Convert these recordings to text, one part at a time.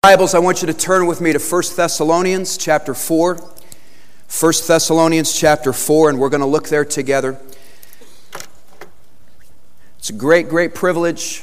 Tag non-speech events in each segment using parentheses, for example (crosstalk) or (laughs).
Bibles, I want you to turn with me to 1 Thessalonians chapter 4. 1 Thessalonians chapter 4, and we're going to look there together. It's a great, great privilege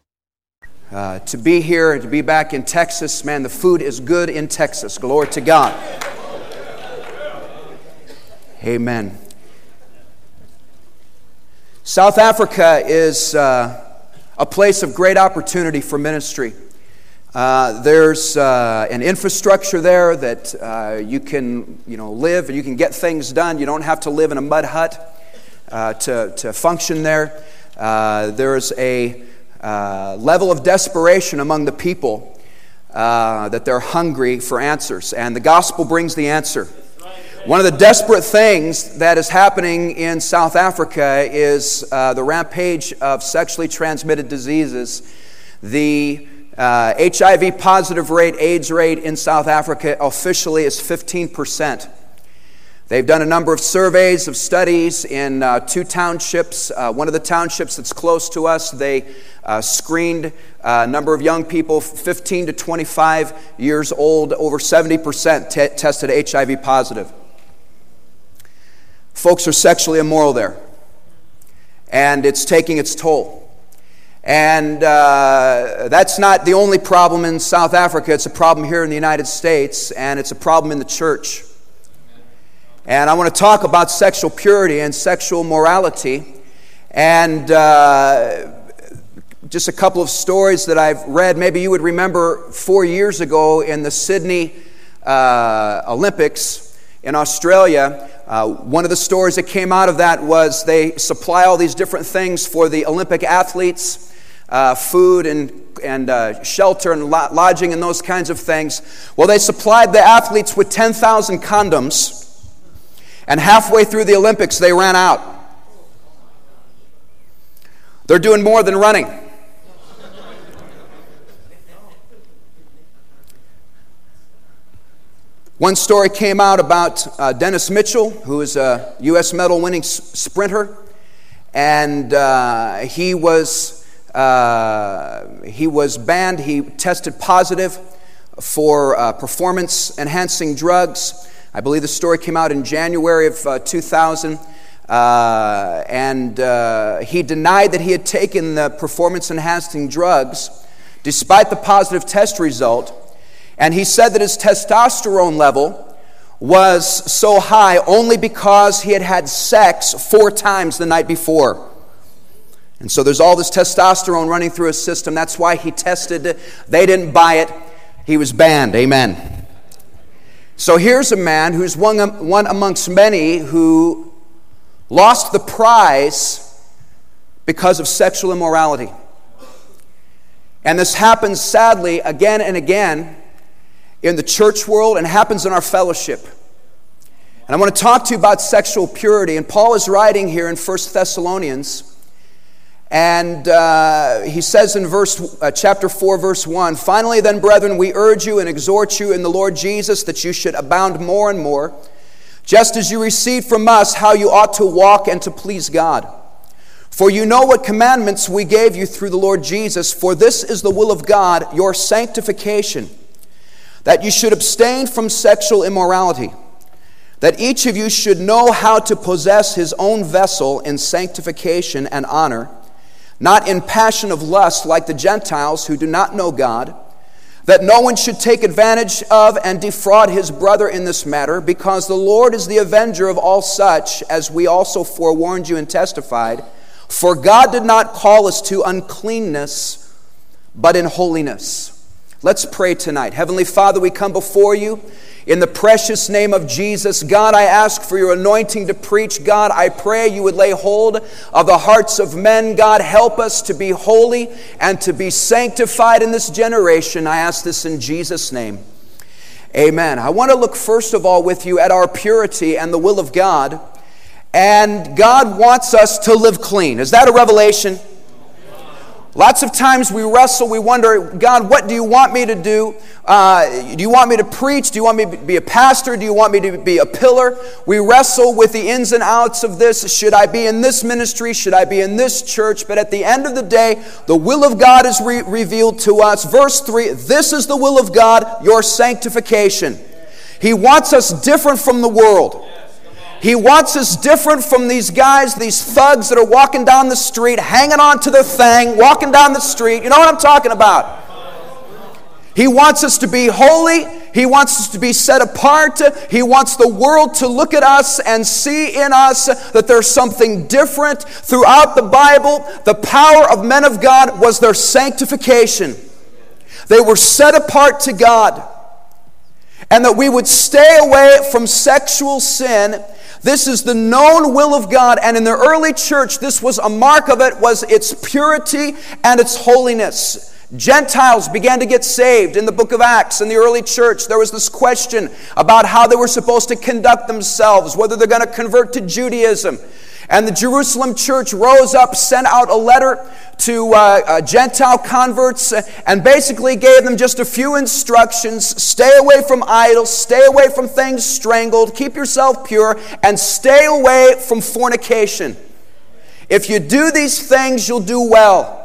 Uh, to be here to be back in Texas, man, the food is good in Texas. Glory to God. Amen. South Africa is uh, a place of great opportunity for ministry. Uh, there's uh, an infrastructure there that uh, you can, you know, live and you can get things done. You don't have to live in a mud hut uh, to, to function there. there's a uh, level of desperation among the people uh, that they're hungry for answers. And the gospel brings the answer. One of the desperate things that is happening in South Africa is uh, the rampage of sexually transmitted diseases. The uh, HIV positive rate, AIDS rate in South Africa officially is 15 percent. They've done a number of surveys of studies in uh, two townships. Uh, one of the townships that's close to us, they uh, screened uh, a number of young people, 15 to 25 years old, over 70% t- tested HIV positive. Folks are sexually immoral there, and it's taking its toll. And uh, that's not the only problem in South Africa, it's a problem here in the United States, and it's a problem in the church. And I want to talk about sexual purity and sexual morality. And uh, just a couple of stories that I've read. Maybe you would remember four years ago in the Sydney uh, Olympics in Australia. Uh, one of the stories that came out of that was they supply all these different things for the Olympic athletes. Uh, food and, and uh, shelter and lodging and those kinds of things. Well, they supplied the athletes with 10,000 condoms and halfway through the Olympics, they ran out. They're doing more than running. One story came out about uh, Dennis Mitchell, who is a U.S. medal winning s- sprinter, and uh, he, was, uh, he was banned. He tested positive for uh, performance enhancing drugs. I believe the story came out in January of uh, 2000. Uh, and uh, he denied that he had taken the performance enhancing drugs despite the positive test result. And he said that his testosterone level was so high only because he had had sex four times the night before. And so there's all this testosterone running through his system. That's why he tested. They didn't buy it. He was banned. Amen. So here's a man who's one, um, one amongst many who lost the prize because of sexual immorality. And this happens sadly again and again in the church world and happens in our fellowship. And I want to talk to you about sexual purity. And Paul is writing here in 1 Thessalonians and uh, he says in verse, uh, chapter 4, verse 1 Finally, then, brethren, we urge you and exhort you in the Lord Jesus that you should abound more and more, just as you received from us how you ought to walk and to please God. For you know what commandments we gave you through the Lord Jesus, for this is the will of God, your sanctification, that you should abstain from sexual immorality, that each of you should know how to possess his own vessel in sanctification and honor not in passion of lust like the Gentiles who do not know God, that no one should take advantage of and defraud his brother in this matter, because the Lord is the avenger of all such, as we also forewarned you and testified. For God did not call us to uncleanness, but in holiness. Let's pray tonight. Heavenly Father, we come before you in the precious name of Jesus. God, I ask for your anointing to preach. God, I pray you would lay hold of the hearts of men. God, help us to be holy and to be sanctified in this generation. I ask this in Jesus' name. Amen. I want to look first of all with you at our purity and the will of God. And God wants us to live clean. Is that a revelation? Lots of times we wrestle, we wonder, God, what do you want me to do? Uh, do you want me to preach? Do you want me to be a pastor? Do you want me to be a pillar? We wrestle with the ins and outs of this. Should I be in this ministry? Should I be in this church? But at the end of the day, the will of God is re- revealed to us. Verse 3 This is the will of God, your sanctification. He wants us different from the world. He wants us different from these guys, these thugs that are walking down the street, hanging on to their thing, walking down the street. You know what I'm talking about? He wants us to be holy. He wants us to be set apart. He wants the world to look at us and see in us that there's something different. Throughout the Bible, the power of men of God was their sanctification. They were set apart to God. And that we would stay away from sexual sin this is the known will of God, and in the early church, this was a mark of it was its purity and its holiness. Gentiles began to get saved in the book of Acts in the early church. There was this question about how they were supposed to conduct themselves, whether they're going to convert to Judaism. And the Jerusalem church rose up, sent out a letter to uh, uh, Gentile converts, uh, and basically gave them just a few instructions stay away from idols, stay away from things strangled, keep yourself pure, and stay away from fornication. If you do these things, you'll do well.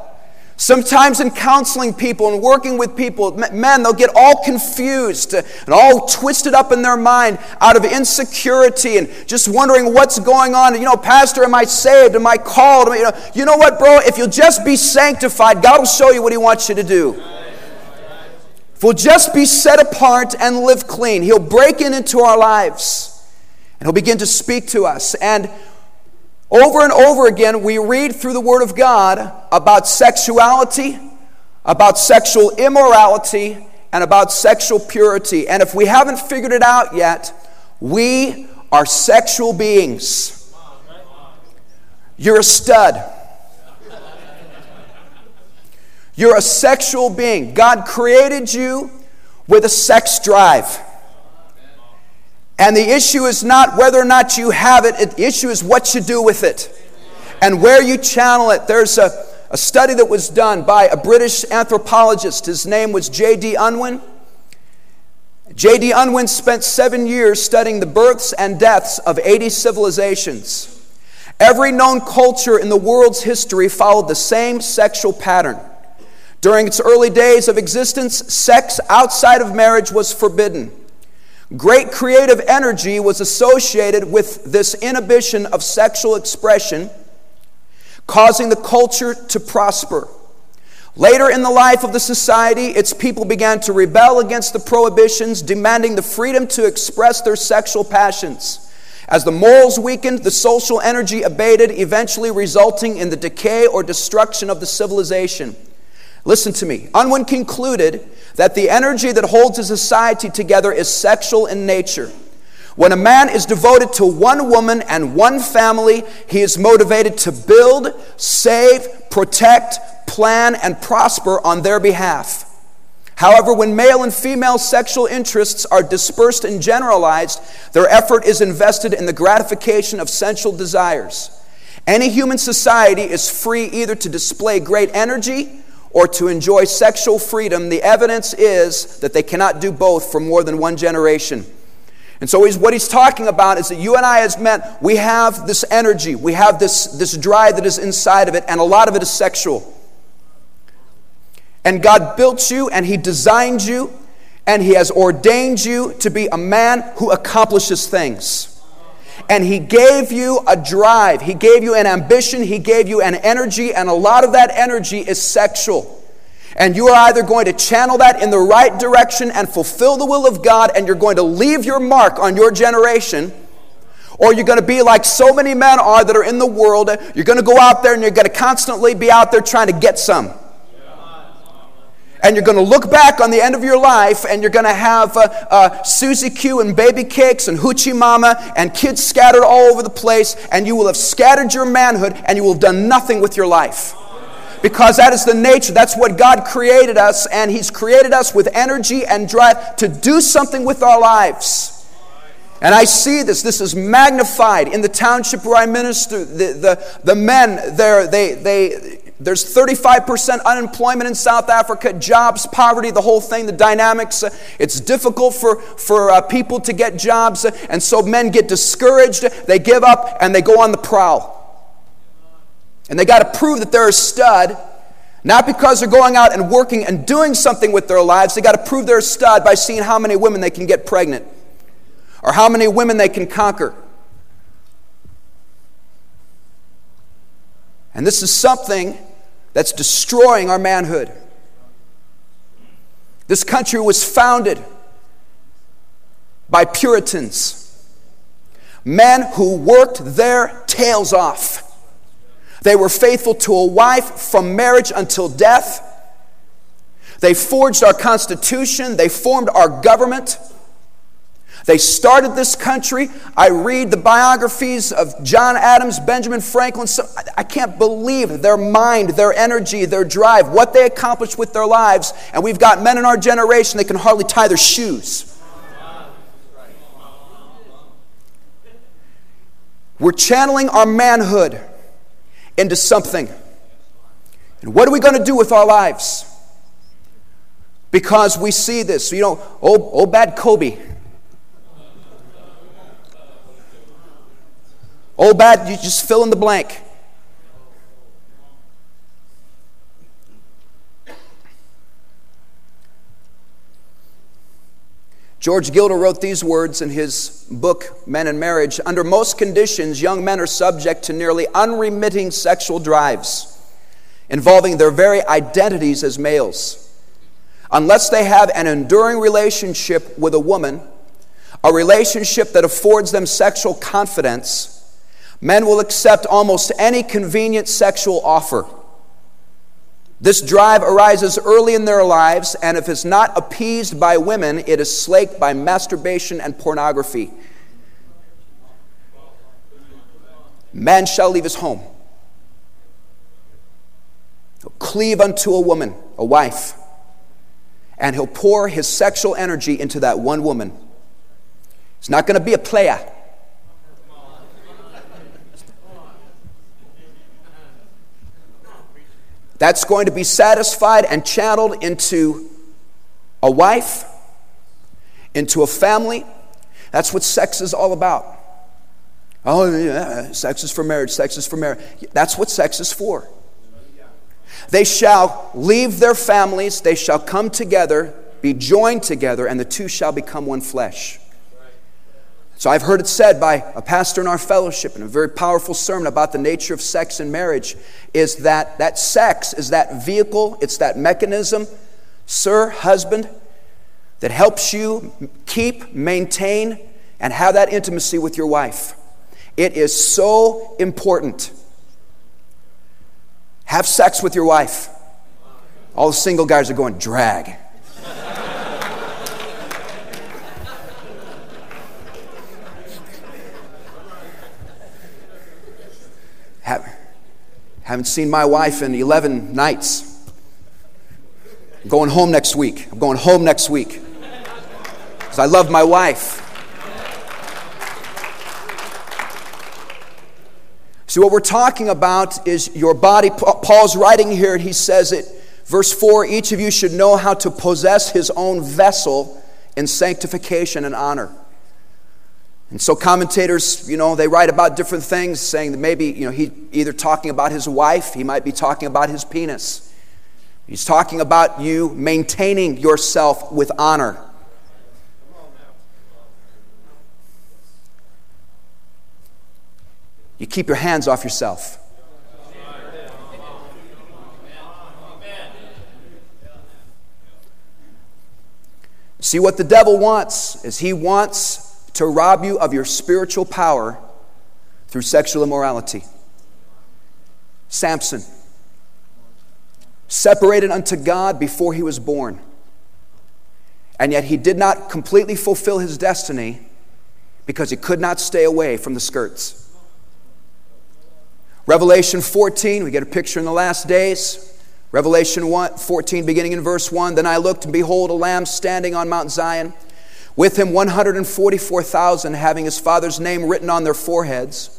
Sometimes in counseling people and working with people, men, they'll get all confused and all twisted up in their mind out of insecurity and just wondering what's going on. You know, Pastor, am I saved? Am I called? You know, you know what, bro? If you'll just be sanctified, God will show you what He wants you to do. If we'll just be set apart and live clean, He'll break in into our lives and He'll begin to speak to us. And over and over again, we read through the Word of God about sexuality, about sexual immorality, and about sexual purity. And if we haven't figured it out yet, we are sexual beings. You're a stud. You're a sexual being. God created you with a sex drive. And the issue is not whether or not you have it, the issue is what you do with it and where you channel it. There's a, a study that was done by a British anthropologist. His name was J.D. Unwin. J.D. Unwin spent seven years studying the births and deaths of 80 civilizations. Every known culture in the world's history followed the same sexual pattern. During its early days of existence, sex outside of marriage was forbidden. Great creative energy was associated with this inhibition of sexual expression, causing the culture to prosper. Later in the life of the society, its people began to rebel against the prohibitions, demanding the freedom to express their sexual passions. As the morals weakened, the social energy abated, eventually resulting in the decay or destruction of the civilization. Listen to me. Unwin concluded that the energy that holds a society together is sexual in nature. When a man is devoted to one woman and one family, he is motivated to build, save, protect, plan, and prosper on their behalf. However, when male and female sexual interests are dispersed and generalized, their effort is invested in the gratification of sensual desires. Any human society is free either to display great energy or to enjoy sexual freedom, the evidence is that they cannot do both for more than one generation. And so he's, what he's talking about is that you and I, as men, we have this energy, we have this, this drive that is inside of it, and a lot of it is sexual. And God built you, and He designed you, and He has ordained you to be a man who accomplishes things and He gave you a drive, He gave you an ambition, He gave you an energy, and a lot of that energy is sexual. And you are either going to channel that in the right direction and fulfill the will of God, and you're going to leave your mark on your generation, or you're going to be like so many men are that are in the world. You're going to go out there and you're going to constantly be out there trying to get some. And you're going to look back on the end of your life and you're going to have uh, uh, Susie Q and baby cakes and hoochie mama and kids scattered all over the place, and you will have scattered your manhood and you will have done nothing with your life because that is the nature. That's what God created us, and He's created us with energy and drive to do something with our lives. And I see this. This is magnified in the township where I minister. The, the, the men there, they, they, there's 35% unemployment in South Africa, jobs, poverty, the whole thing, the dynamics. It's difficult for, for uh, people to get jobs, and so men get discouraged, they give up, and they go on the prowl. And they got to prove that they're a stud, not because they're going out and working and doing something with their lives. They got to prove they're a stud by seeing how many women they can get pregnant or how many women they can conquer. And this is something that's destroying our manhood. This country was founded by Puritans, men who worked their tails off they were faithful to a wife from marriage until death. They forged our Constitution. They formed our government. They started this country. I read the biographies of John Adams, Benjamin Franklin. So I can't believe their mind, their energy, their drive, what they accomplished with their lives. And we've got men in our generation that can hardly tie their shoes. We're channeling our manhood into something. And what are we going to do with our lives? Because we see this. You know, oh, oh bad Kobe. Oh bad, you just fill in the blank. George Gilder wrote these words in his book, Men and Marriage. Under most conditions, young men are subject to nearly unremitting sexual drives involving their very identities as males. Unless they have an enduring relationship with a woman, a relationship that affords them sexual confidence, men will accept almost any convenient sexual offer. This drive arises early in their lives, and if it's not appeased by women, it is slaked by masturbation and pornography. Man shall leave his home, he'll cleave unto a woman, a wife, and he'll pour his sexual energy into that one woman. It's not going to be a player. That's going to be satisfied and channeled into a wife, into a family. That's what sex is all about. Oh, yeah, sex is for marriage, sex is for marriage. That's what sex is for. They shall leave their families, they shall come together, be joined together, and the two shall become one flesh. So I've heard it said by a pastor in our fellowship in a very powerful sermon about the nature of sex and marriage is that that sex is that vehicle, it's that mechanism, sir, husband, that helps you keep, maintain, and have that intimacy with your wife. It is so important. Have sex with your wife. All the single guys are going, drag. Haven't seen my wife in 11 nights. I'm going home next week. I'm going home next week. Because I love my wife. See, what we're talking about is your body. Paul's writing here, and he says it, verse 4 each of you should know how to possess his own vessel in sanctification and honor. And so commentators, you know, they write about different things, saying that maybe, you know, he either talking about his wife, he might be talking about his penis. He's talking about you maintaining yourself with honor. You keep your hands off yourself. See, what the devil wants is he wants to rob you of your spiritual power through sexual immorality. Samson, separated unto God before he was born, and yet he did not completely fulfill his destiny because he could not stay away from the skirts. Revelation 14, we get a picture in the last days. Revelation 1, 14, beginning in verse 1 Then I looked, and behold, a lamb standing on Mount Zion, with him 144,000, having his father's name written on their foreheads.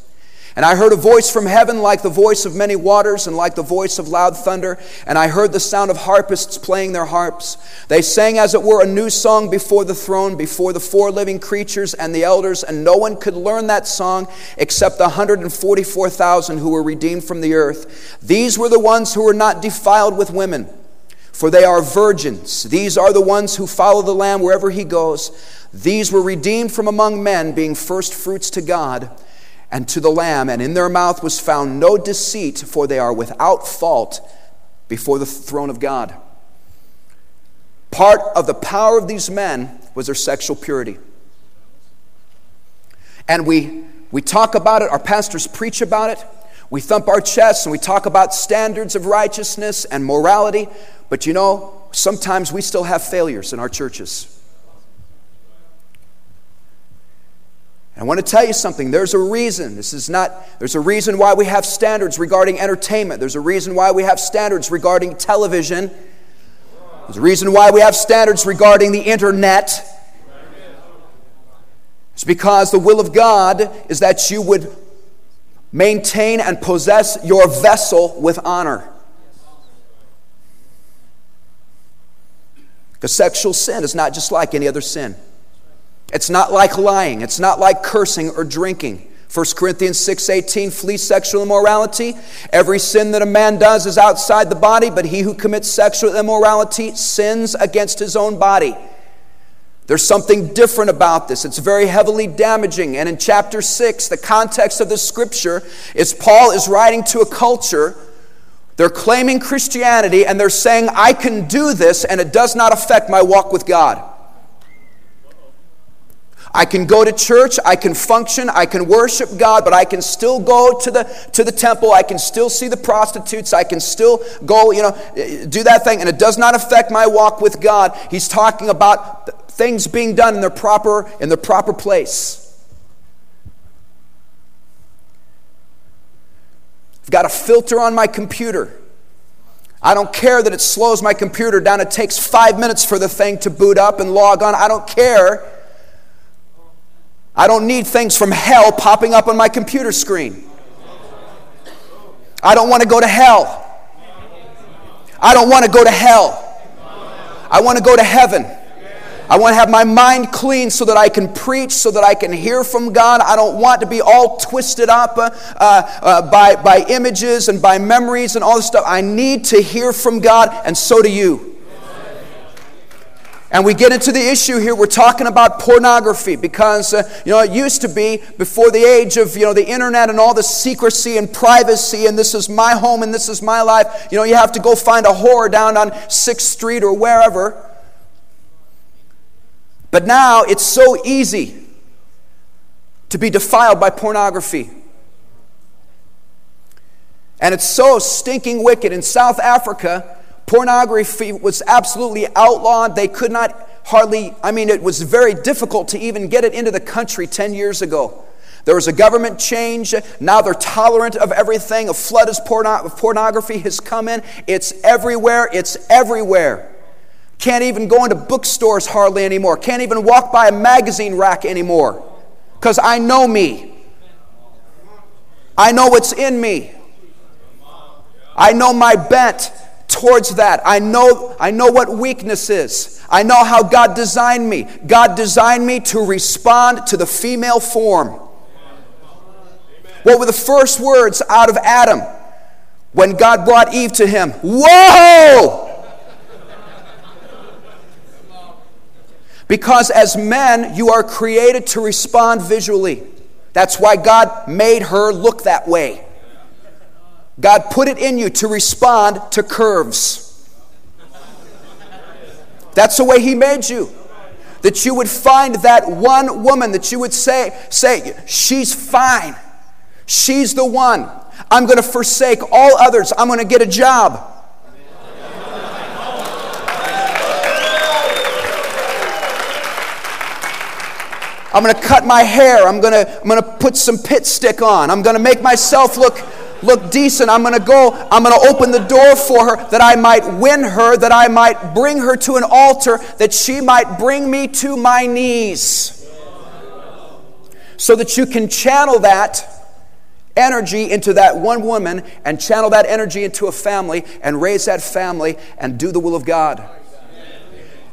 And I heard a voice from heaven like the voice of many waters and like the voice of loud thunder. And I heard the sound of harpists playing their harps. They sang as it were a new song before the throne, before the four living creatures and the elders. And no one could learn that song except the 144,000 who were redeemed from the earth. These were the ones who were not defiled with women, for they are virgins. These are the ones who follow the Lamb wherever he goes. These were redeemed from among men, being first fruits to God and to the Lamb, and in their mouth was found no deceit, for they are without fault before the throne of God. Part of the power of these men was their sexual purity. And we, we talk about it, our pastors preach about it, we thump our chests and we talk about standards of righteousness and morality, but you know, sometimes we still have failures in our churches. I want to tell you something. There's a reason. This is not, there's a reason why we have standards regarding entertainment. There's a reason why we have standards regarding television. There's a reason why we have standards regarding the internet. It's because the will of God is that you would maintain and possess your vessel with honor. Because sexual sin is not just like any other sin. It's not like lying, it's not like cursing or drinking. 1 Corinthians 6:18 flee sexual immorality. Every sin that a man does is outside the body, but he who commits sexual immorality sins against his own body. There's something different about this. It's very heavily damaging. And in chapter 6, the context of the scripture is Paul is writing to a culture. They're claiming Christianity and they're saying, I can do this and it does not affect my walk with God. I can go to church, I can function, I can worship God, but I can still go to the, to the temple, I can still see the prostitutes, I can still go, you know, do that thing, and it does not affect my walk with God. He's talking about things being done in their proper, in their proper place. I've got a filter on my computer. I don't care that it slows my computer down. It takes five minutes for the thing to boot up and log on. I don't care I don't need things from hell popping up on my computer screen. I don't want to go to hell. I don't want to go to hell. I want to go to heaven. I want to have my mind clean so that I can preach, so that I can hear from God. I don't want to be all twisted up uh, uh, by, by images and by memories and all this stuff. I need to hear from God, and so do you. And we get into the issue here, we're talking about pornography because, uh, you know, it used to be before the age of, you know, the internet and all the secrecy and privacy and this is my home and this is my life. You know, you have to go find a whore down on 6th Street or wherever. But now it's so easy to be defiled by pornography. And it's so stinking wicked. In South Africa, Pornography was absolutely outlawed. They could not hardly, I mean, it was very difficult to even get it into the country 10 years ago. There was a government change. Now they're tolerant of everything. A flood of pornography has come in. It's everywhere. It's everywhere. Can't even go into bookstores hardly anymore. Can't even walk by a magazine rack anymore. Because I know me. I know what's in me. I know my bent towards that. I know, I know what weakness is. I know how God designed me. God designed me to respond to the female form. What were the first words out of Adam when God brought Eve to him? Whoa! Because as men, you are created to respond visually. That's why God made her look that way. God put it in you to respond to curves. That's the way He made you. that you would find that one woman that you would say, say, she's fine. She's the one. I'm going to forsake all others. I'm going to get a job. I'm going to cut my hair. I'm going to, I'm going to put some pit stick on. I'm going to make myself look, look decent. I'm going to go, I'm going to open the door for her that I might win her, that I might bring her to an altar, that she might bring me to my knees. So that you can channel that energy into that one woman and channel that energy into a family and raise that family and do the will of God.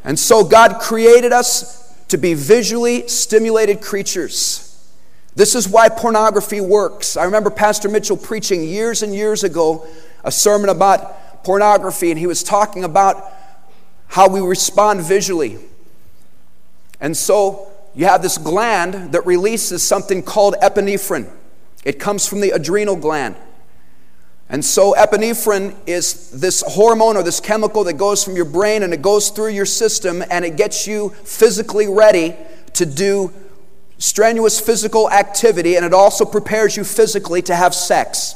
And so God created us to be visually stimulated creatures. This is why pornography works. I remember Pastor Mitchell preaching years and years ago a sermon about pornography, and he was talking about how we respond visually. And so you have this gland that releases something called epinephrine. It comes from the adrenal gland. And so, epinephrine is this hormone or this chemical that goes from your brain and it goes through your system and it gets you physically ready to do strenuous physical activity and it also prepares you physically to have sex.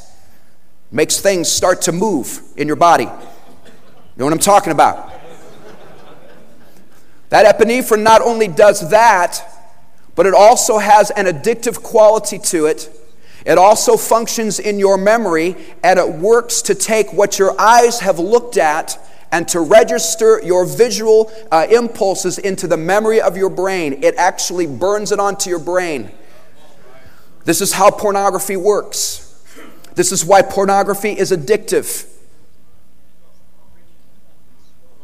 Makes things start to move in your body. You know what I'm talking about? That epinephrine not only does that, but it also has an addictive quality to it it also functions in your memory and it works to take what your eyes have looked at and to register your visual uh, impulses into the memory of your brain. It actually burns it onto your brain. This is how pornography works. This is why pornography is addictive.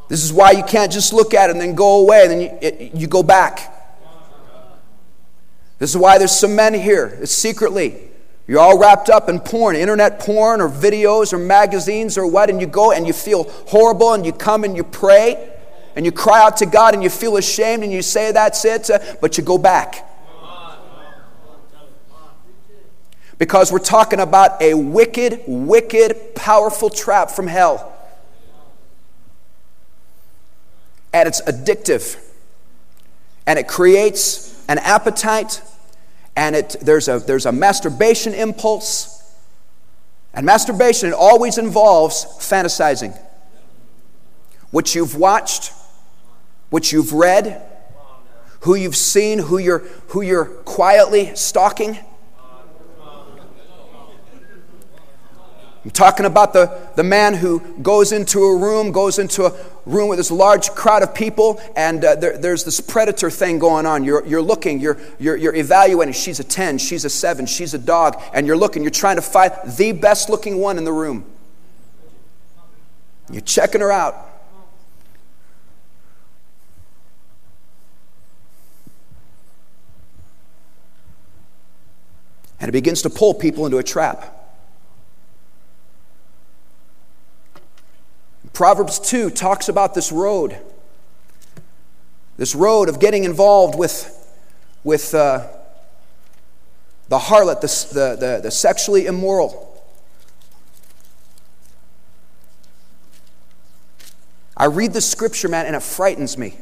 This is why you can't just look at it and then go away and then you, it, you go back. This is why there's some men here, secretly you're all wrapped up in porn, internet porn or videos or magazines or what, and you go and you feel horrible and you come and you pray and you cry out to God and you feel ashamed and you say that's it, uh, but you go back. Because we're talking about a wicked, wicked, powerful trap from hell. And it's addictive. And it creates an appetite and it, there's, a, there's a masturbation impulse. And masturbation it always involves fantasizing. What you've watched, what you've read, who you've seen, who you're, who you're quietly stalking. I'm talking about the, the man who goes into a room, goes into a room with this large crowd of people, and uh, there, there's this predator thing going on. You're, you're looking, you're, you're, you're evaluating. She's a 10, she's a 7, she's a dog, and you're looking, you're trying to find the best looking one in the room. You're checking her out. And it begins to pull people into a trap. Proverbs 2 talks about this road, this road of getting involved with, with uh, the harlot, the, the, the, the sexually immoral. I read the scripture, man, and it frightens me.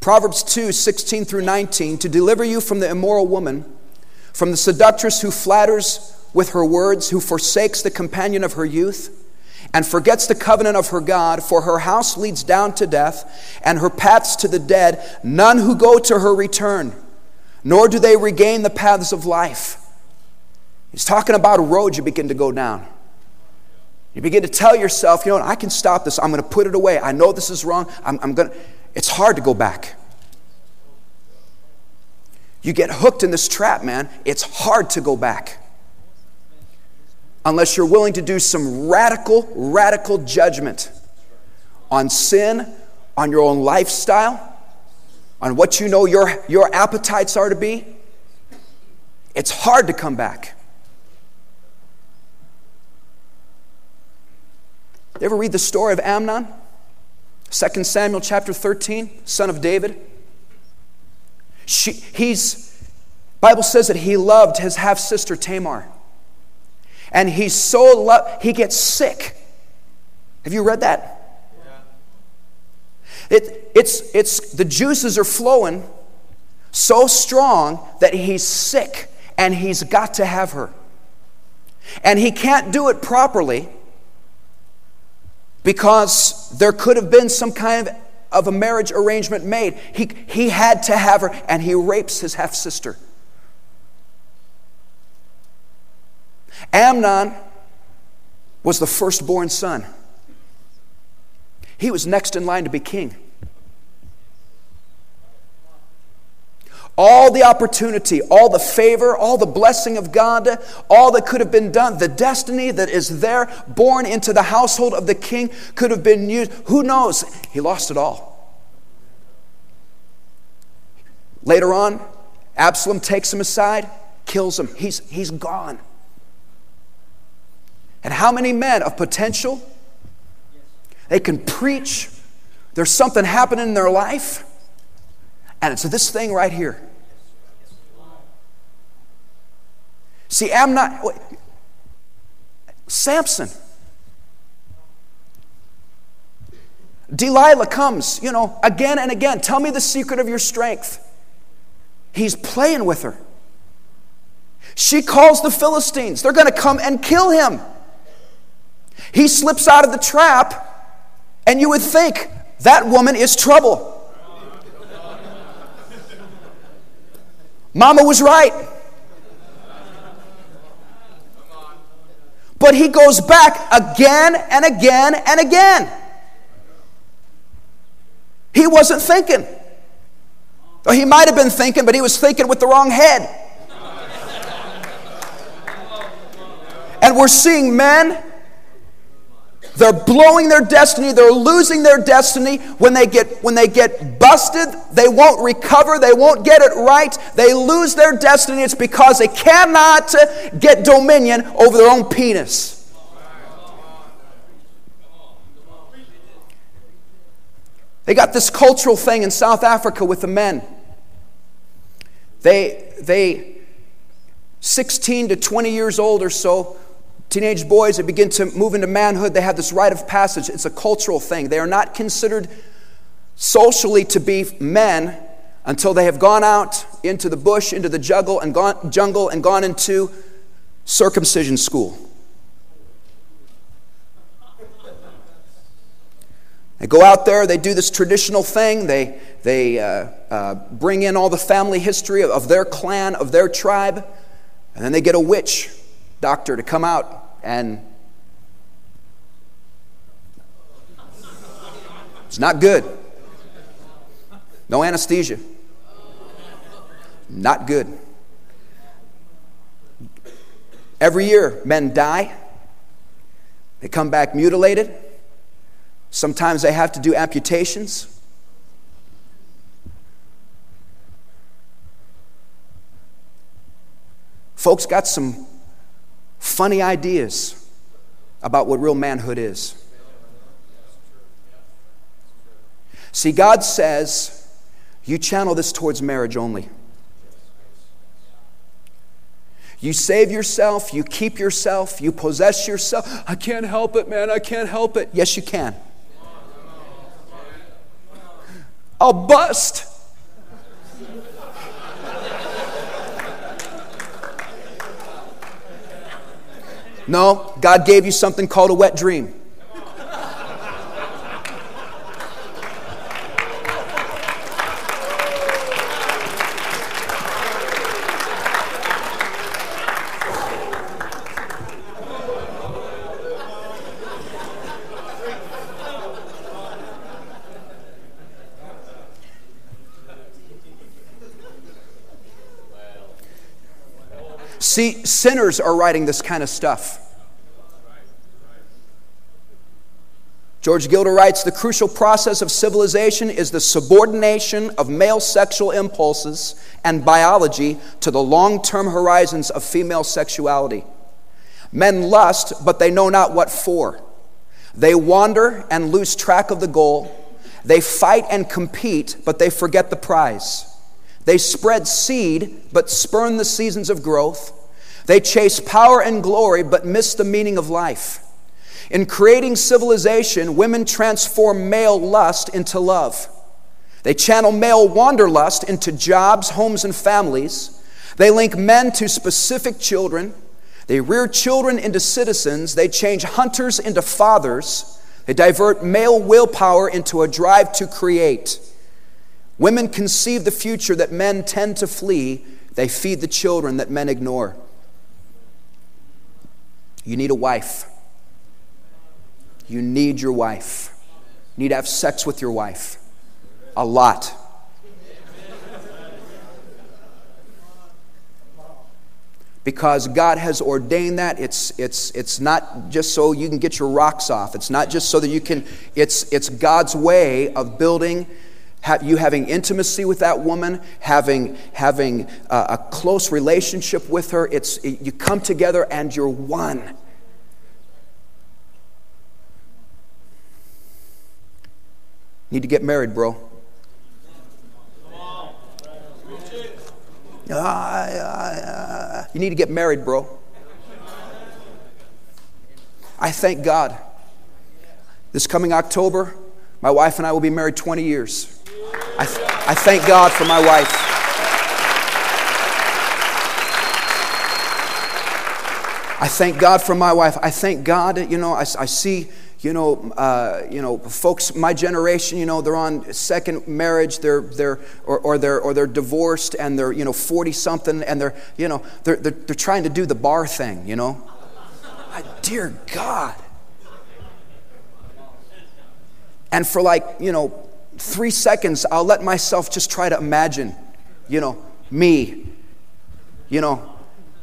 Proverbs 2 16 through 19 to deliver you from the immoral woman, from the seductress who flatters with her words, who forsakes the companion of her youth and forgets the covenant of her God, for her house leads down to death, and her paths to the dead. None who go to her return, nor do they regain the paths of life. He's talking about a road you begin to go down. You begin to tell yourself, you know, I can stop this. I'm going to put it away. I know this is wrong. I'm, I'm going to. It's hard to go back. You get hooked in this trap, man. It's hard to go back unless you're willing to do some radical, radical judgment on sin, on your own lifestyle, on what you know your, your appetites are to be, it's hard to come back. You ever read the story of Amnon? 2 Samuel chapter 13, son of David. She, he's, Bible says that he loved his half sister Tamar and he's so lo- he gets sick. Have you read that? It, it's, it's, the juices are flowing so strong that he's sick and he's got to have her. And he can't do it properly because there could have been some kind of, of a marriage arrangement made. He, he had to have her, and he rapes his half sister. Amnon was the firstborn son. He was next in line to be king. All the opportunity, all the favor, all the blessing of God, all that could have been done, the destiny that is there, born into the household of the king, could have been used. Who knows? He lost it all. Later on, Absalom takes him aside, kills him. He's, he's gone. How many men of potential? They can preach. There's something happening in their life. And it's this thing right here. See, I'm not. Wait, Samson. Delilah comes, you know, again and again. Tell me the secret of your strength. He's playing with her. She calls the Philistines. They're going to come and kill him. He slips out of the trap, and you would think that woman is trouble. Mama was right. But he goes back again and again and again. He wasn't thinking. Or he might have been thinking, but he was thinking with the wrong head. And we're seeing men they're blowing their destiny, they're losing their destiny. When they get when they get busted, they won't recover, they won't get it right. They lose their destiny. It's because they cannot get dominion over their own penis. They got this cultural thing in South Africa with the men. They they 16 to 20 years old or so Teenage boys that begin to move into manhood, they have this rite of passage. It's a cultural thing. They are not considered socially to be men until they have gone out into the bush, into the jungle, and gone, jungle, and gone into circumcision school. They go out there, they do this traditional thing, they, they uh, uh, bring in all the family history of, of their clan, of their tribe, and then they get a witch doctor to come out and it's not good. No anesthesia. Not good. Every year, men die. They come back mutilated. Sometimes they have to do amputations. Folks got some funny ideas about what real manhood is. See, God says you channel this towards marriage only. You save yourself, you keep yourself, you possess yourself. I can't help it, man, I can't help it. Yes, you can. I'll bust. No, God gave you something called a wet dream. See, sinners are writing this kind of stuff. George Gilder writes The crucial process of civilization is the subordination of male sexual impulses and biology to the long term horizons of female sexuality. Men lust, but they know not what for. They wander and lose track of the goal. They fight and compete, but they forget the prize. They spread seed, but spurn the seasons of growth. They chase power and glory, but miss the meaning of life. In creating civilization, women transform male lust into love. They channel male wanderlust into jobs, homes, and families. They link men to specific children. They rear children into citizens. They change hunters into fathers. They divert male willpower into a drive to create. Women conceive the future that men tend to flee. They feed the children that men ignore. You need a wife. You need your wife. You need to have sex with your wife. A lot. because God has ordained that. It's, it's, it's not just so you can get your rocks off. It's not just so that you can, it's, it's God's way of building, you having intimacy with that woman, having, having a, a close relationship with her. It's, you come together and you're one. Need to get married, bro. Uh, uh, uh, you need to get married, bro. I thank God. This coming October, my wife and I will be married 20 years. I, th- I thank God for my wife. I thank God for my wife. I thank God, you know, I, I see you know, uh, you know, folks my generation, you know, they're on second marriage, they're, they're, or, or they're, or they're divorced and they're, you know, 40 something and they're, you know, they're, they're, they're trying to do the bar thing, you know. Dear God. And for like, you know, three seconds, I'll let myself just try to imagine, you know, me, you know,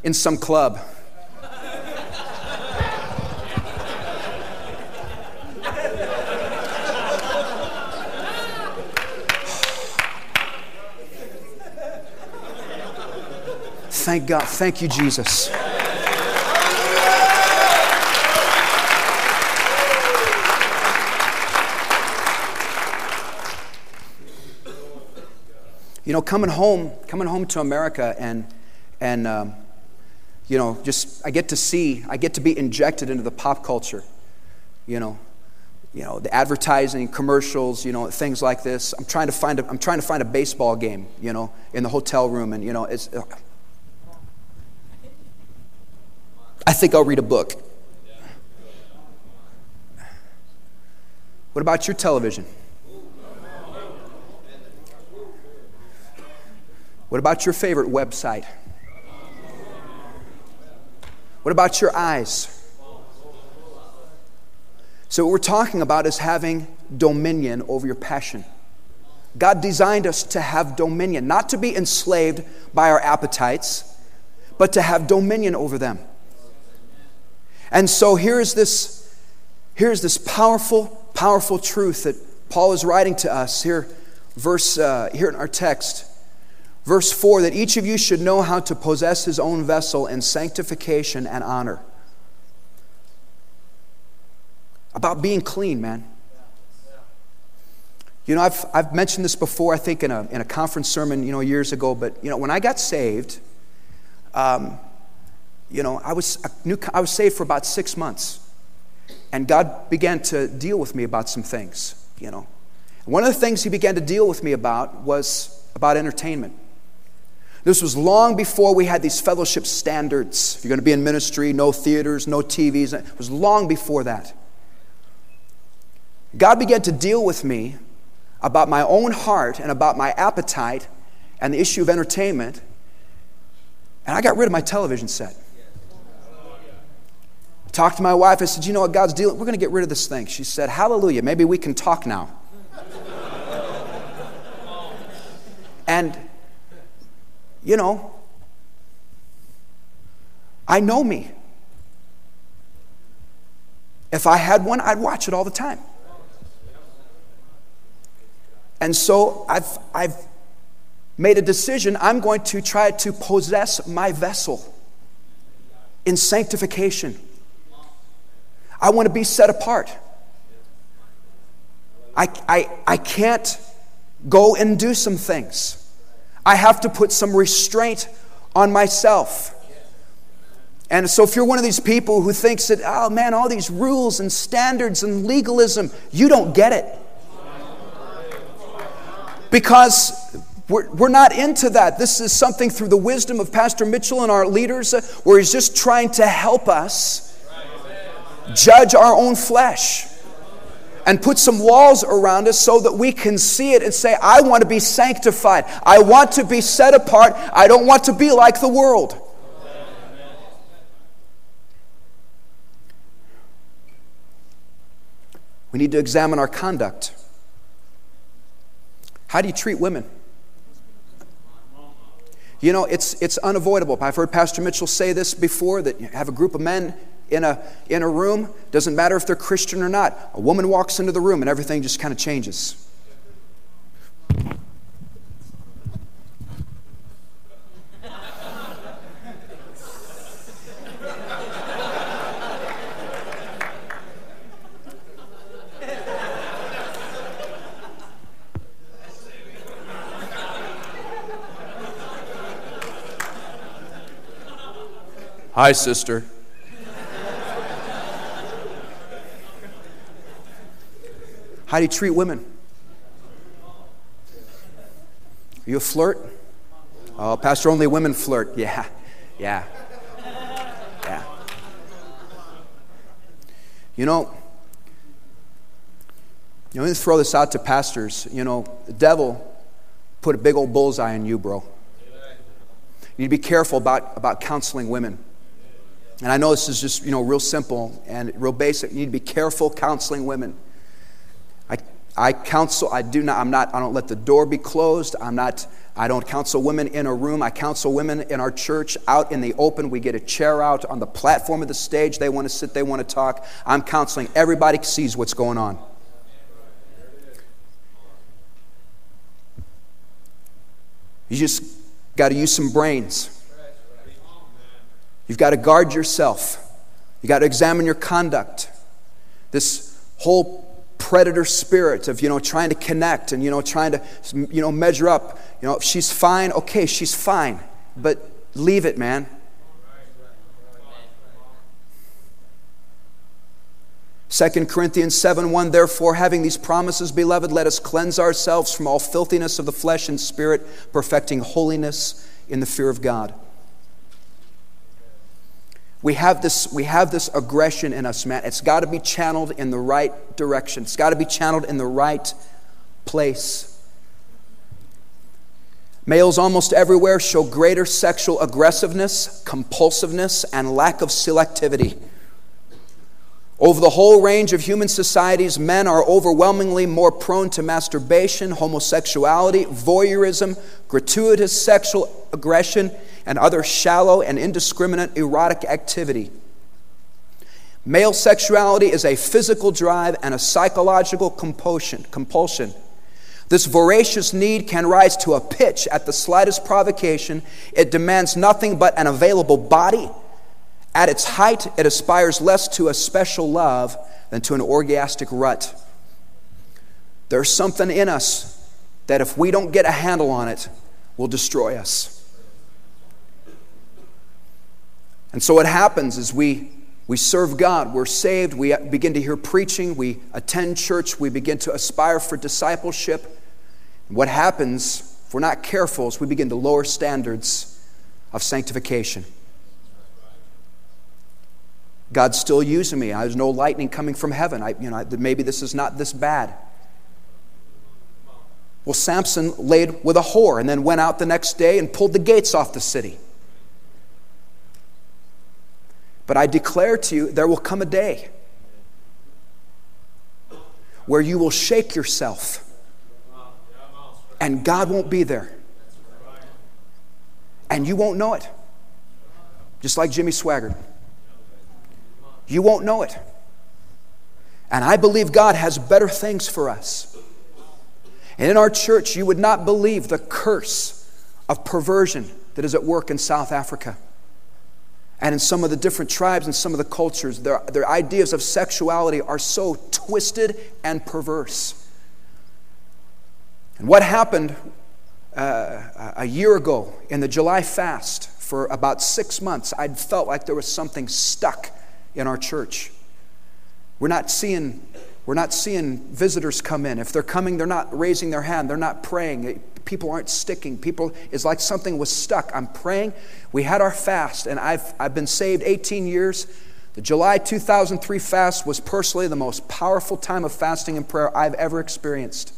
in some club Thank God. Thank you, Jesus. You know, coming home, coming home to America, and and um, you know, just I get to see, I get to be injected into the pop culture. You know, you know, the advertising, commercials, you know, things like this. I'm trying to find a, I'm trying to find a baseball game, you know, in the hotel room, and you know, it's I think I'll read a book. What about your television? What about your favorite website? What about your eyes? So, what we're talking about is having dominion over your passion. God designed us to have dominion, not to be enslaved by our appetites, but to have dominion over them. And so here's this, here's this powerful, powerful truth that Paul is writing to us here, verse uh, here in our text. Verse 4 that each of you should know how to possess his own vessel in sanctification and honor. About being clean, man. You know, I've, I've mentioned this before, I think, in a, in a conference sermon, you know, years ago, but, you know, when I got saved, um, you know, I was, I was saved for about six months. And God began to deal with me about some things, you know. One of the things He began to deal with me about was about entertainment. This was long before we had these fellowship standards. If you're going to be in ministry, no theaters, no TVs. It was long before that. God began to deal with me about my own heart and about my appetite and the issue of entertainment. And I got rid of my television set. Talked to my wife. I said, You know what God's dealing? We're going to get rid of this thing. She said, Hallelujah. Maybe we can talk now. (laughs) and, you know, I know me. If I had one, I'd watch it all the time. And so I've, I've made a decision. I'm going to try to possess my vessel in sanctification. I want to be set apart. I, I, I can't go and do some things. I have to put some restraint on myself. And so, if you're one of these people who thinks that, oh man, all these rules and standards and legalism, you don't get it. Because we're, we're not into that. This is something through the wisdom of Pastor Mitchell and our leaders, uh, where he's just trying to help us judge our own flesh and put some walls around us so that we can see it and say, I want to be sanctified. I want to be set apart. I don't want to be like the world. We need to examine our conduct. How do you treat women? You know, it's, it's unavoidable. I've heard Pastor Mitchell say this before that you have a group of men in a, in a room, doesn't matter if they're Christian or not. A woman walks into the room and everything just kind of changes. Hi, sister. How do you treat women? Are you a flirt? Oh, Pastor, only women flirt. (laughs) Yeah, yeah, yeah. You know, you know, let me throw this out to pastors. You know, the devil put a big old bullseye on you, bro. You need to be careful about, about counseling women. And I know this is just, you know, real simple and real basic. You need to be careful counseling women. I, counsel, I do not, I'm not, I don't let the door be closed. I'm not, I don't counsel women in a room. I counsel women in our church out in the open. We get a chair out on the platform of the stage. They want to sit, they want to talk. I'm counseling. Everybody sees what's going on. You just got to use some brains. You've got to guard yourself. You've got to examine your conduct. This whole predator spirit of, you know, trying to connect and, you know, trying to, you know, measure up. You know, if she's fine, okay, she's fine. But leave it, man. Second Corinthians 7 1, therefore, having these promises, beloved, let us cleanse ourselves from all filthiness of the flesh and spirit, perfecting holiness in the fear of God. We have this, we have this aggression in us, man. It's got to be channeled in the right direction, it's got to be channeled in the right place. Males almost everywhere show greater sexual aggressiveness, compulsiveness, and lack of selectivity. Over the whole range of human societies, men are overwhelmingly more prone to masturbation, homosexuality, voyeurism, gratuitous sexual aggression, and other shallow and indiscriminate erotic activity. Male sexuality is a physical drive and a psychological compulsion. compulsion. This voracious need can rise to a pitch at the slightest provocation. It demands nothing but an available body. At its height, it aspires less to a special love than to an orgastic rut. There's something in us that if we don't get a handle on it, will destroy us. And so what happens is we, we serve God, we're saved, we begin to hear preaching, we attend church, we begin to aspire for discipleship. And what happens, if we're not careful, is we begin to lower standards of sanctification. God's still using me. There's no lightning coming from heaven. I, you know, maybe this is not this bad. Well, Samson laid with a whore and then went out the next day and pulled the gates off the city. But I declare to you, there will come a day where you will shake yourself and God won't be there. And you won't know it. Just like Jimmy Swaggart. You won't know it. And I believe God has better things for us. And in our church, you would not believe the curse of perversion that is at work in South Africa and in some of the different tribes and some of the cultures, their, their ideas of sexuality are so twisted and perverse. And what happened uh, a year ago in the July fast, for about six months, I'd felt like there was something stuck in our church. We're not seeing, we're not seeing visitors come in. If they're coming, they're not raising their hand, they're not praying. People aren't sticking. People, it's like something was stuck. I'm praying. We had our fast, and I've, I've been saved 18 years. The July 2003 fast was personally the most powerful time of fasting and prayer I've ever experienced.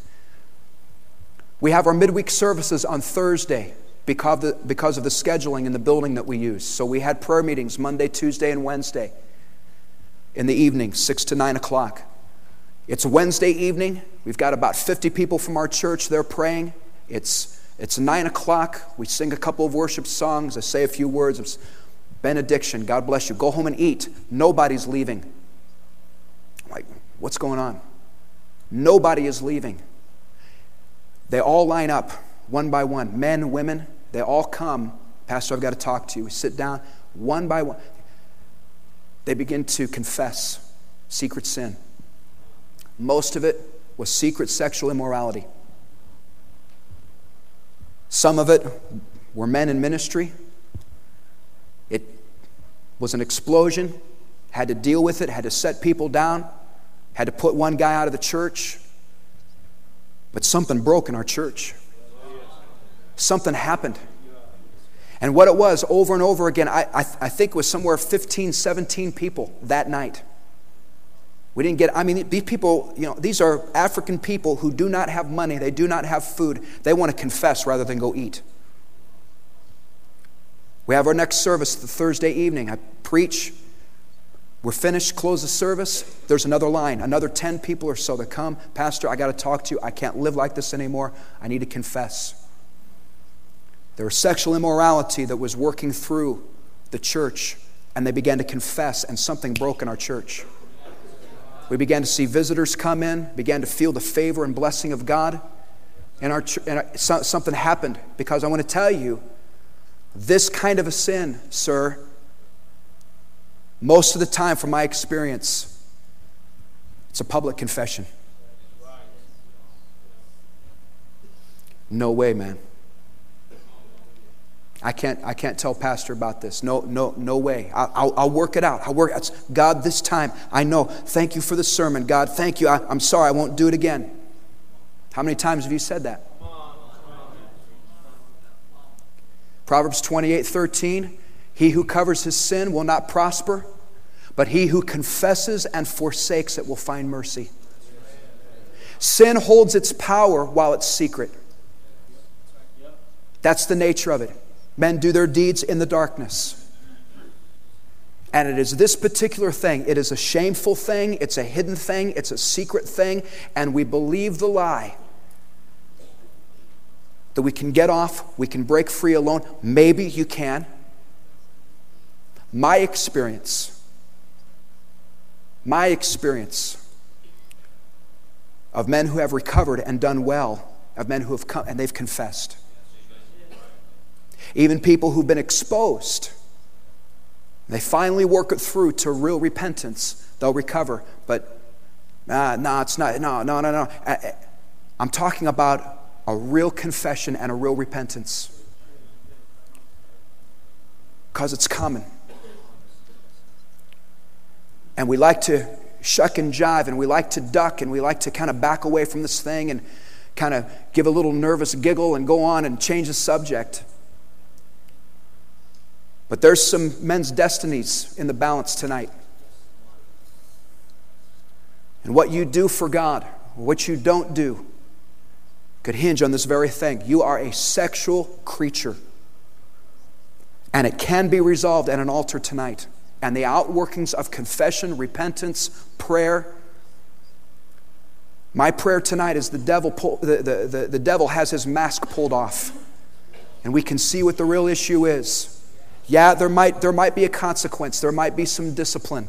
We have our midweek services on Thursday because of, the, because of the scheduling in the building that we use. So we had prayer meetings Monday, Tuesday, and Wednesday in the evening, 6 to 9 o'clock. It's Wednesday evening. We've got about 50 people from our church there praying. It's, it's 9 o'clock. We sing a couple of worship songs. I say a few words of benediction. God bless you. Go home and eat. Nobody's leaving. Like, what's going on? Nobody is leaving. They all line up one by one men, women, they all come. Pastor, I've got to talk to you. We sit down one by one. They begin to confess secret sin. Most of it was secret sexual immorality. Some of it were men in ministry. It was an explosion, had to deal with it, had to set people down, had to put one guy out of the church. But something broke in our church. Something happened. And what it was over and over again, I, I, I think it was somewhere 15, 17 people that night. We didn't get, I mean, these people, you know, these are African people who do not have money, they do not have food. They want to confess rather than go eat. We have our next service the Thursday evening. I preach. We're finished, close the service. There's another line, another 10 people or so that come. Pastor, I got to talk to you. I can't live like this anymore. I need to confess. There was sexual immorality that was working through the church, and they began to confess, and something broke in our church. We began to see visitors come in, began to feel the favor and blessing of God. And, our, and our, something happened because I want to tell you this kind of a sin, sir, most of the time, from my experience, it's a public confession. No way, man. I can't, I can't tell pastor about this. No, no, no way. I'll, I'll, I'll work it out. I'll work. God, this time I know. Thank you for the sermon. God, thank you. I, I'm sorry. I won't do it again. How many times have you said that? Proverbs 28 13. He who covers his sin will not prosper, but he who confesses and forsakes it will find mercy. Sin holds its power while it's secret. That's the nature of it. Men do their deeds in the darkness. And it is this particular thing. It is a shameful thing, it's a hidden thing, it's a secret thing, and we believe the lie that we can get off, we can break free alone. Maybe you can. My experience, my experience of men who have recovered and done well, of men who have come and they've confessed. Even people who've been exposed, they finally work it through to real repentance, they'll recover. But uh, no, it's not. No, no, no, no. I'm talking about a real confession and a real repentance. Because it's common. And we like to shuck and jive and we like to duck and we like to kind of back away from this thing and kind of give a little nervous giggle and go on and change the subject. But there's some men's destinies in the balance tonight. And what you do for God, what you don't do, could hinge on this very thing. You are a sexual creature. And it can be resolved at an altar tonight. And the outworkings of confession, repentance, prayer. My prayer tonight is the devil, pull, the, the, the, the devil has his mask pulled off. And we can see what the real issue is. Yeah, there might, there might be a consequence, there might be some discipline.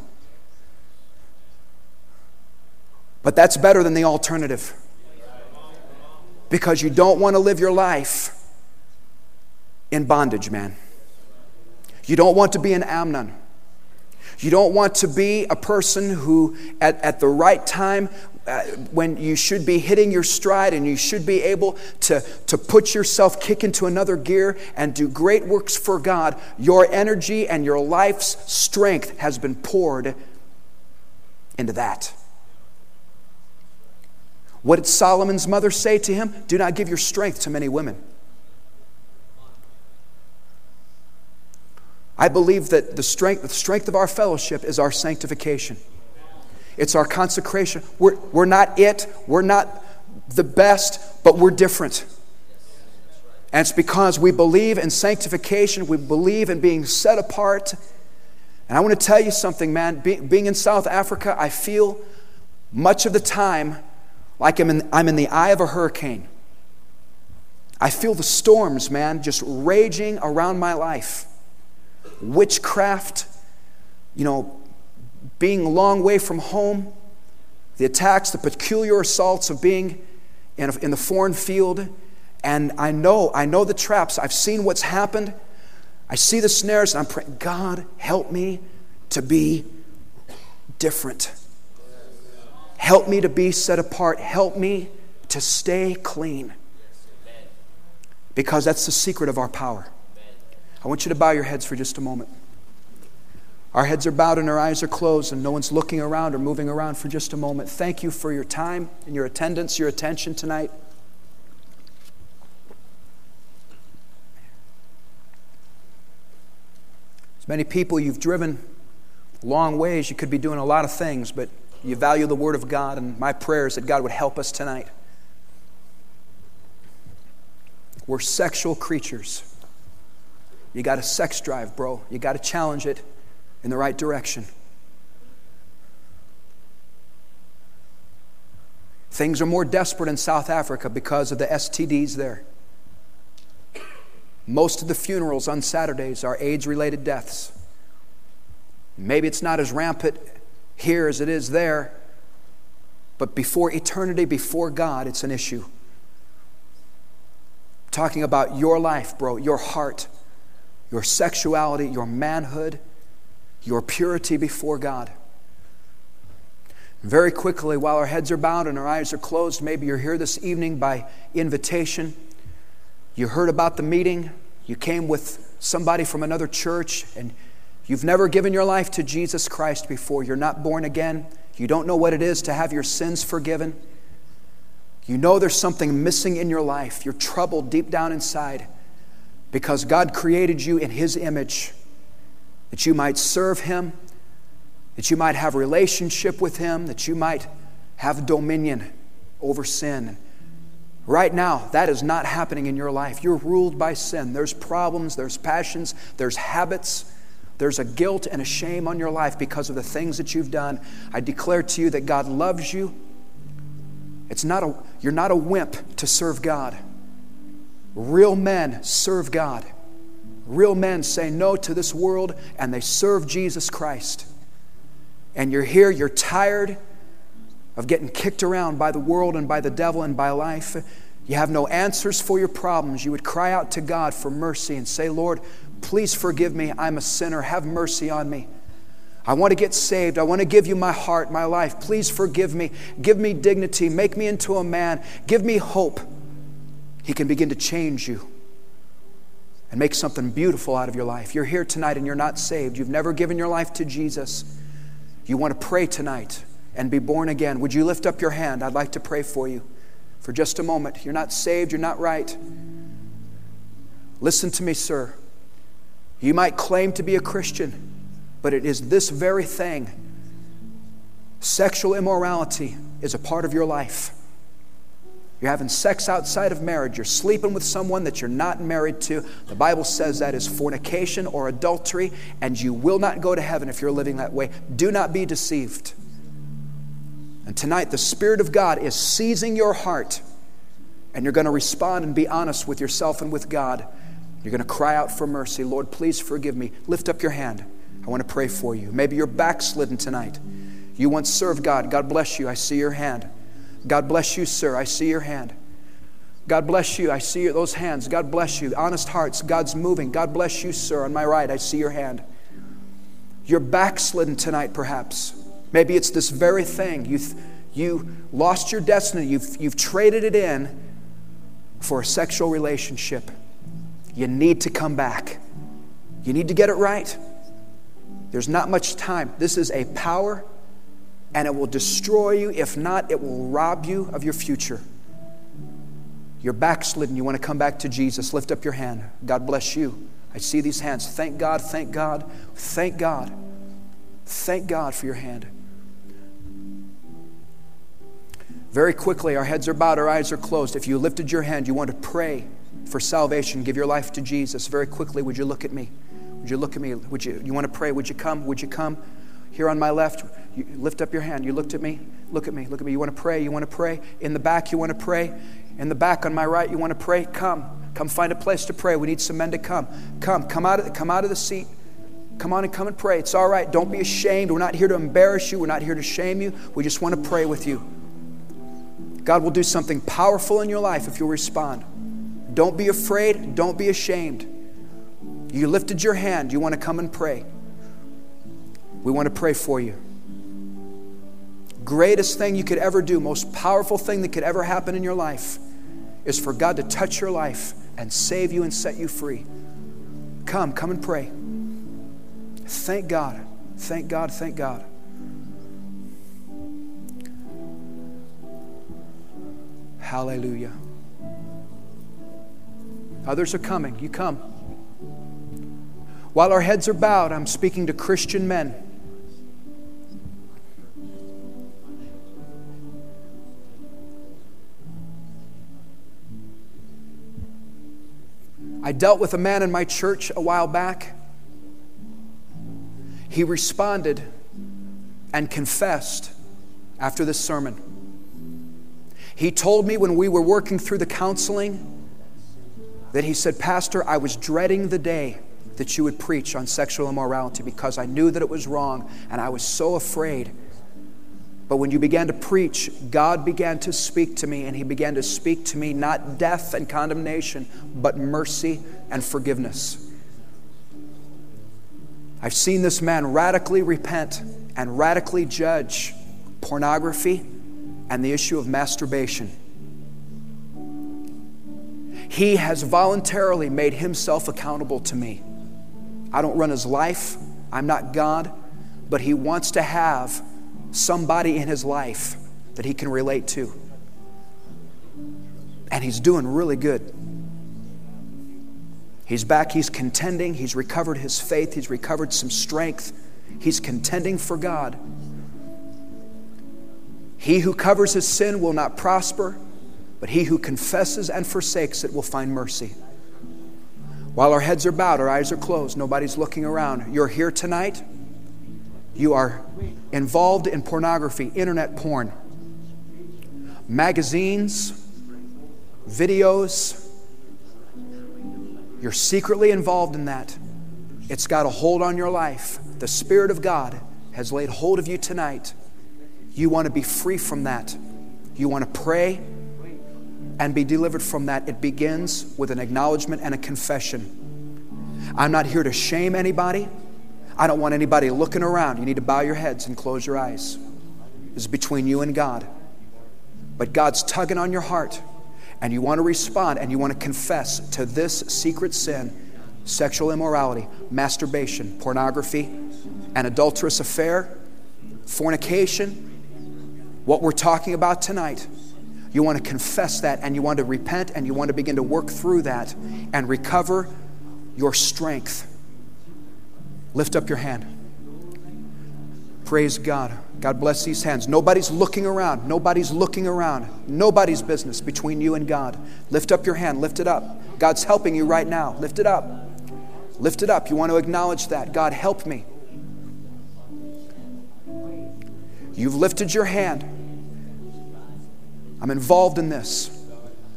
But that's better than the alternative. Because you don't want to live your life in bondage, man. You don't want to be an Amnon. You don't want to be a person who, at, at the right time, uh, when you should be hitting your stride and you should be able to, to put yourself, kick into another gear and do great works for God, your energy and your life's strength has been poured into that. What did Solomon's mother say to him? Do not give your strength to many women. I believe that the strength, the strength of our fellowship is our sanctification. It's our consecration. We're, we're not it, we're not the best, but we're different. And it's because we believe in sanctification, we believe in being set apart. And I want to tell you something, man. Be, being in South Africa, I feel much of the time like I'm in, I'm in the eye of a hurricane. I feel the storms, man, just raging around my life. Witchcraft, you know, being a long way from home, the attacks, the peculiar assaults of being in, a, in the foreign field. And I know, I know the traps. I've seen what's happened. I see the snares, and I'm praying, God, help me to be different. Help me to be set apart. Help me to stay clean. Because that's the secret of our power. I want you to bow your heads for just a moment. Our heads are bowed and our eyes are closed, and no one's looking around or moving around for just a moment. Thank you for your time and your attendance, your attention tonight. As many people you've driven long ways, you could be doing a lot of things, but you value the Word of God, and my prayer is that God would help us tonight. We're sexual creatures. You got a sex drive, bro. You got to challenge it in the right direction. Things are more desperate in South Africa because of the STDs there. Most of the funerals on Saturdays are AIDS related deaths. Maybe it's not as rampant here as it is there, but before eternity, before God, it's an issue. talking about your life, bro, your heart, your sexuality, your manhood your purity before God. Very quickly, while our heads are bowed and our eyes are closed, maybe you're here this evening by invitation. You heard about the meeting, you came with somebody from another church, and you've never given your life to Jesus Christ before. You're not born again. You don't know what it is to have your sins forgiven. You know there's something missing in your life. You're troubled deep down inside because God created you in His image that you might serve Him, that you might have relationship with Him, that you might have dominion over sin. Right now, that is not happening in your life. You're ruled by sin. There's problems, there's passions, there's habits, there's a guilt and a shame on your life because of the things that you've done. I declare to you that God loves you. It's not a, you're not a wimp to serve God. Real men serve God. Real men say no to this world and they serve Jesus Christ. And you're here, you're tired of getting kicked around by the world and by the devil and by life. You have no answers for your problems. You would cry out to God for mercy and say, Lord, please forgive me. I'm a sinner. Have mercy on me. I want to get saved. I want to give you my heart, my life. Please forgive me. Give me dignity. Make me into a man. Give me hope. He can begin to change you and make something beautiful out of your life. You're here tonight and you're not saved. You've never given your life to Jesus. You want to pray tonight and be born again. Would you lift up your hand? I'd like to pray for you for just a moment. You're not saved, you're not right. Listen to me, sir. You might claim to be a Christian, but it is this very thing. Sexual immorality is a part of your life. You're having sex outside of marriage. You're sleeping with someone that you're not married to. The Bible says that is fornication or adultery, and you will not go to heaven if you're living that way. Do not be deceived. And tonight, the Spirit of God is seizing your heart, and you're going to respond and be honest with yourself and with God. You're going to cry out for mercy. Lord, please forgive me. Lift up your hand. I want to pray for you. Maybe you're backslidden tonight. You once served God. God bless you. I see your hand. God bless you, sir. I see your hand. God bless you. I see those hands. God bless you. Honest hearts. God's moving. God bless you, sir. On my right, I see your hand. You're backslidden tonight, perhaps. Maybe it's this very thing. You, You lost your destiny. You've, you've traded it in for a sexual relationship. You need to come back. You need to get it right. There's not much time. This is a power, and it will destroy you. If not, it will rob you of your future. You're backslidden. You want to come back to Jesus. Lift up your hand. God bless you. I see these hands. Thank God, thank God, thank God. Thank God for your hand. Very quickly, our heads are bowed, our eyes are closed. If you lifted your hand, you want to pray for salvation, give your life to Jesus. Very quickly, would you look at me? Would you look at me? Would you, you want to pray? Would you come? Would you come? Here on my left, you lift up your hand. You looked at me. Look at me. Look at me. You want to pray? You want to pray? In the back, you want to pray? In the back on my right, you want to pray? Come. Come find a place to pray. We need some men to come. Come. Come out of, the, come out of the seat. Come on and come and pray. It's all right. Don't be ashamed. We're not here to embarrass you. We're not here to shame you. We just want to pray with you. God will do something powerful in your life if you'll respond. Don't be afraid. Don't be ashamed. You lifted your hand. You want to come and pray. We want to pray for you. Greatest thing you could ever do, most powerful thing that could ever happen in your life is for God to touch your life and save you and set you free. Come, come and pray. Thank God. Thank God. Thank God. Hallelujah. Others are coming. You come. While our heads are bowed, I'm speaking to Christian men. I dealt with a man in my church a while back. He responded and confessed after this sermon. He told me when we were working through the counseling that he said, Pastor, I was dreading the day that you would preach on sexual immorality because I knew that it was wrong and I was so afraid but when you began to preach, God began to speak to me, and He began to speak to me not death and condemnation, but mercy and forgiveness. I've seen this man radically repent and radically judge pornography and the issue of masturbation. He has voluntarily made himself accountable to me. I don't run his life, I'm not God, but he wants to have somebody in his life that he can relate to. And he's doing really good. He's back, he's contending, he's recovered his faith, he's recovered some strength, he's contending for God. He who covers his sin will not prosper, but he who confesses and forsakes it will find mercy. While our heads are bowed, our eyes are closed, nobody's looking around. You're here tonight you are involved in pornography, internet porn, magazines, videos. You're secretly involved in that. It's got a hold on your life. The Spirit of God has laid hold of you tonight. You want to be free from that. You want to pray and be delivered from that. It begins with an acknowledgement and a confession. I'm not here to shame anybody. I don't want anybody looking around. You need to bow your heads and close your eyes. This is between you and God. But God's tugging on your heart, and you want to respond and you want to confess to this secret sin sexual immorality, masturbation, pornography, an adulterous affair, fornication, what we're talking about tonight. You want to confess that and you want to repent and you want to begin to work through that and recover your strength Lift up your hand. Praise God. God bless these hands. Nobody's looking around. Nobody's looking around. Nobody's business between you and God. Lift up your hand. Lift it up. God's helping you right now. Lift it up. Lift it up. You want to acknowledge that. God, help me. You've lifted your hand. I'm involved in this.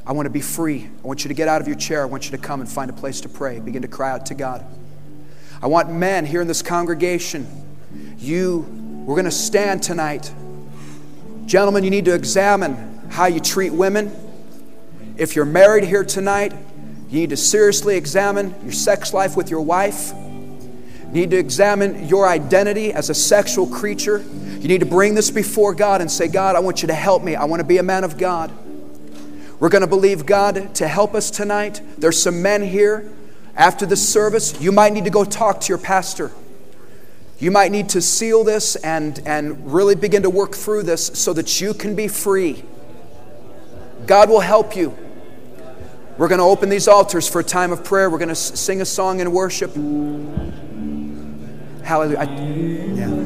I want to be free. I want you to get out of your chair. I want you to come and find a place to pray. Begin to cry out to God. I want men here in this congregation. You, we're going to stand tonight. Gentlemen, you need to examine how you treat women. If you're married here tonight, you need to seriously examine your sex life with your wife. You need to examine your identity as a sexual creature. You need to bring this before God and say, God, I want you to help me. I want to be a man of God. We're going to believe God to help us tonight. There's some men here after the service. You might need to go talk to your pastor. You might need to seal this and, and really begin to work through this so that you can be free. God will help you. We're going to open these altars for a time of prayer. We're going to sing a song in worship. Hallelujah. I, yeah.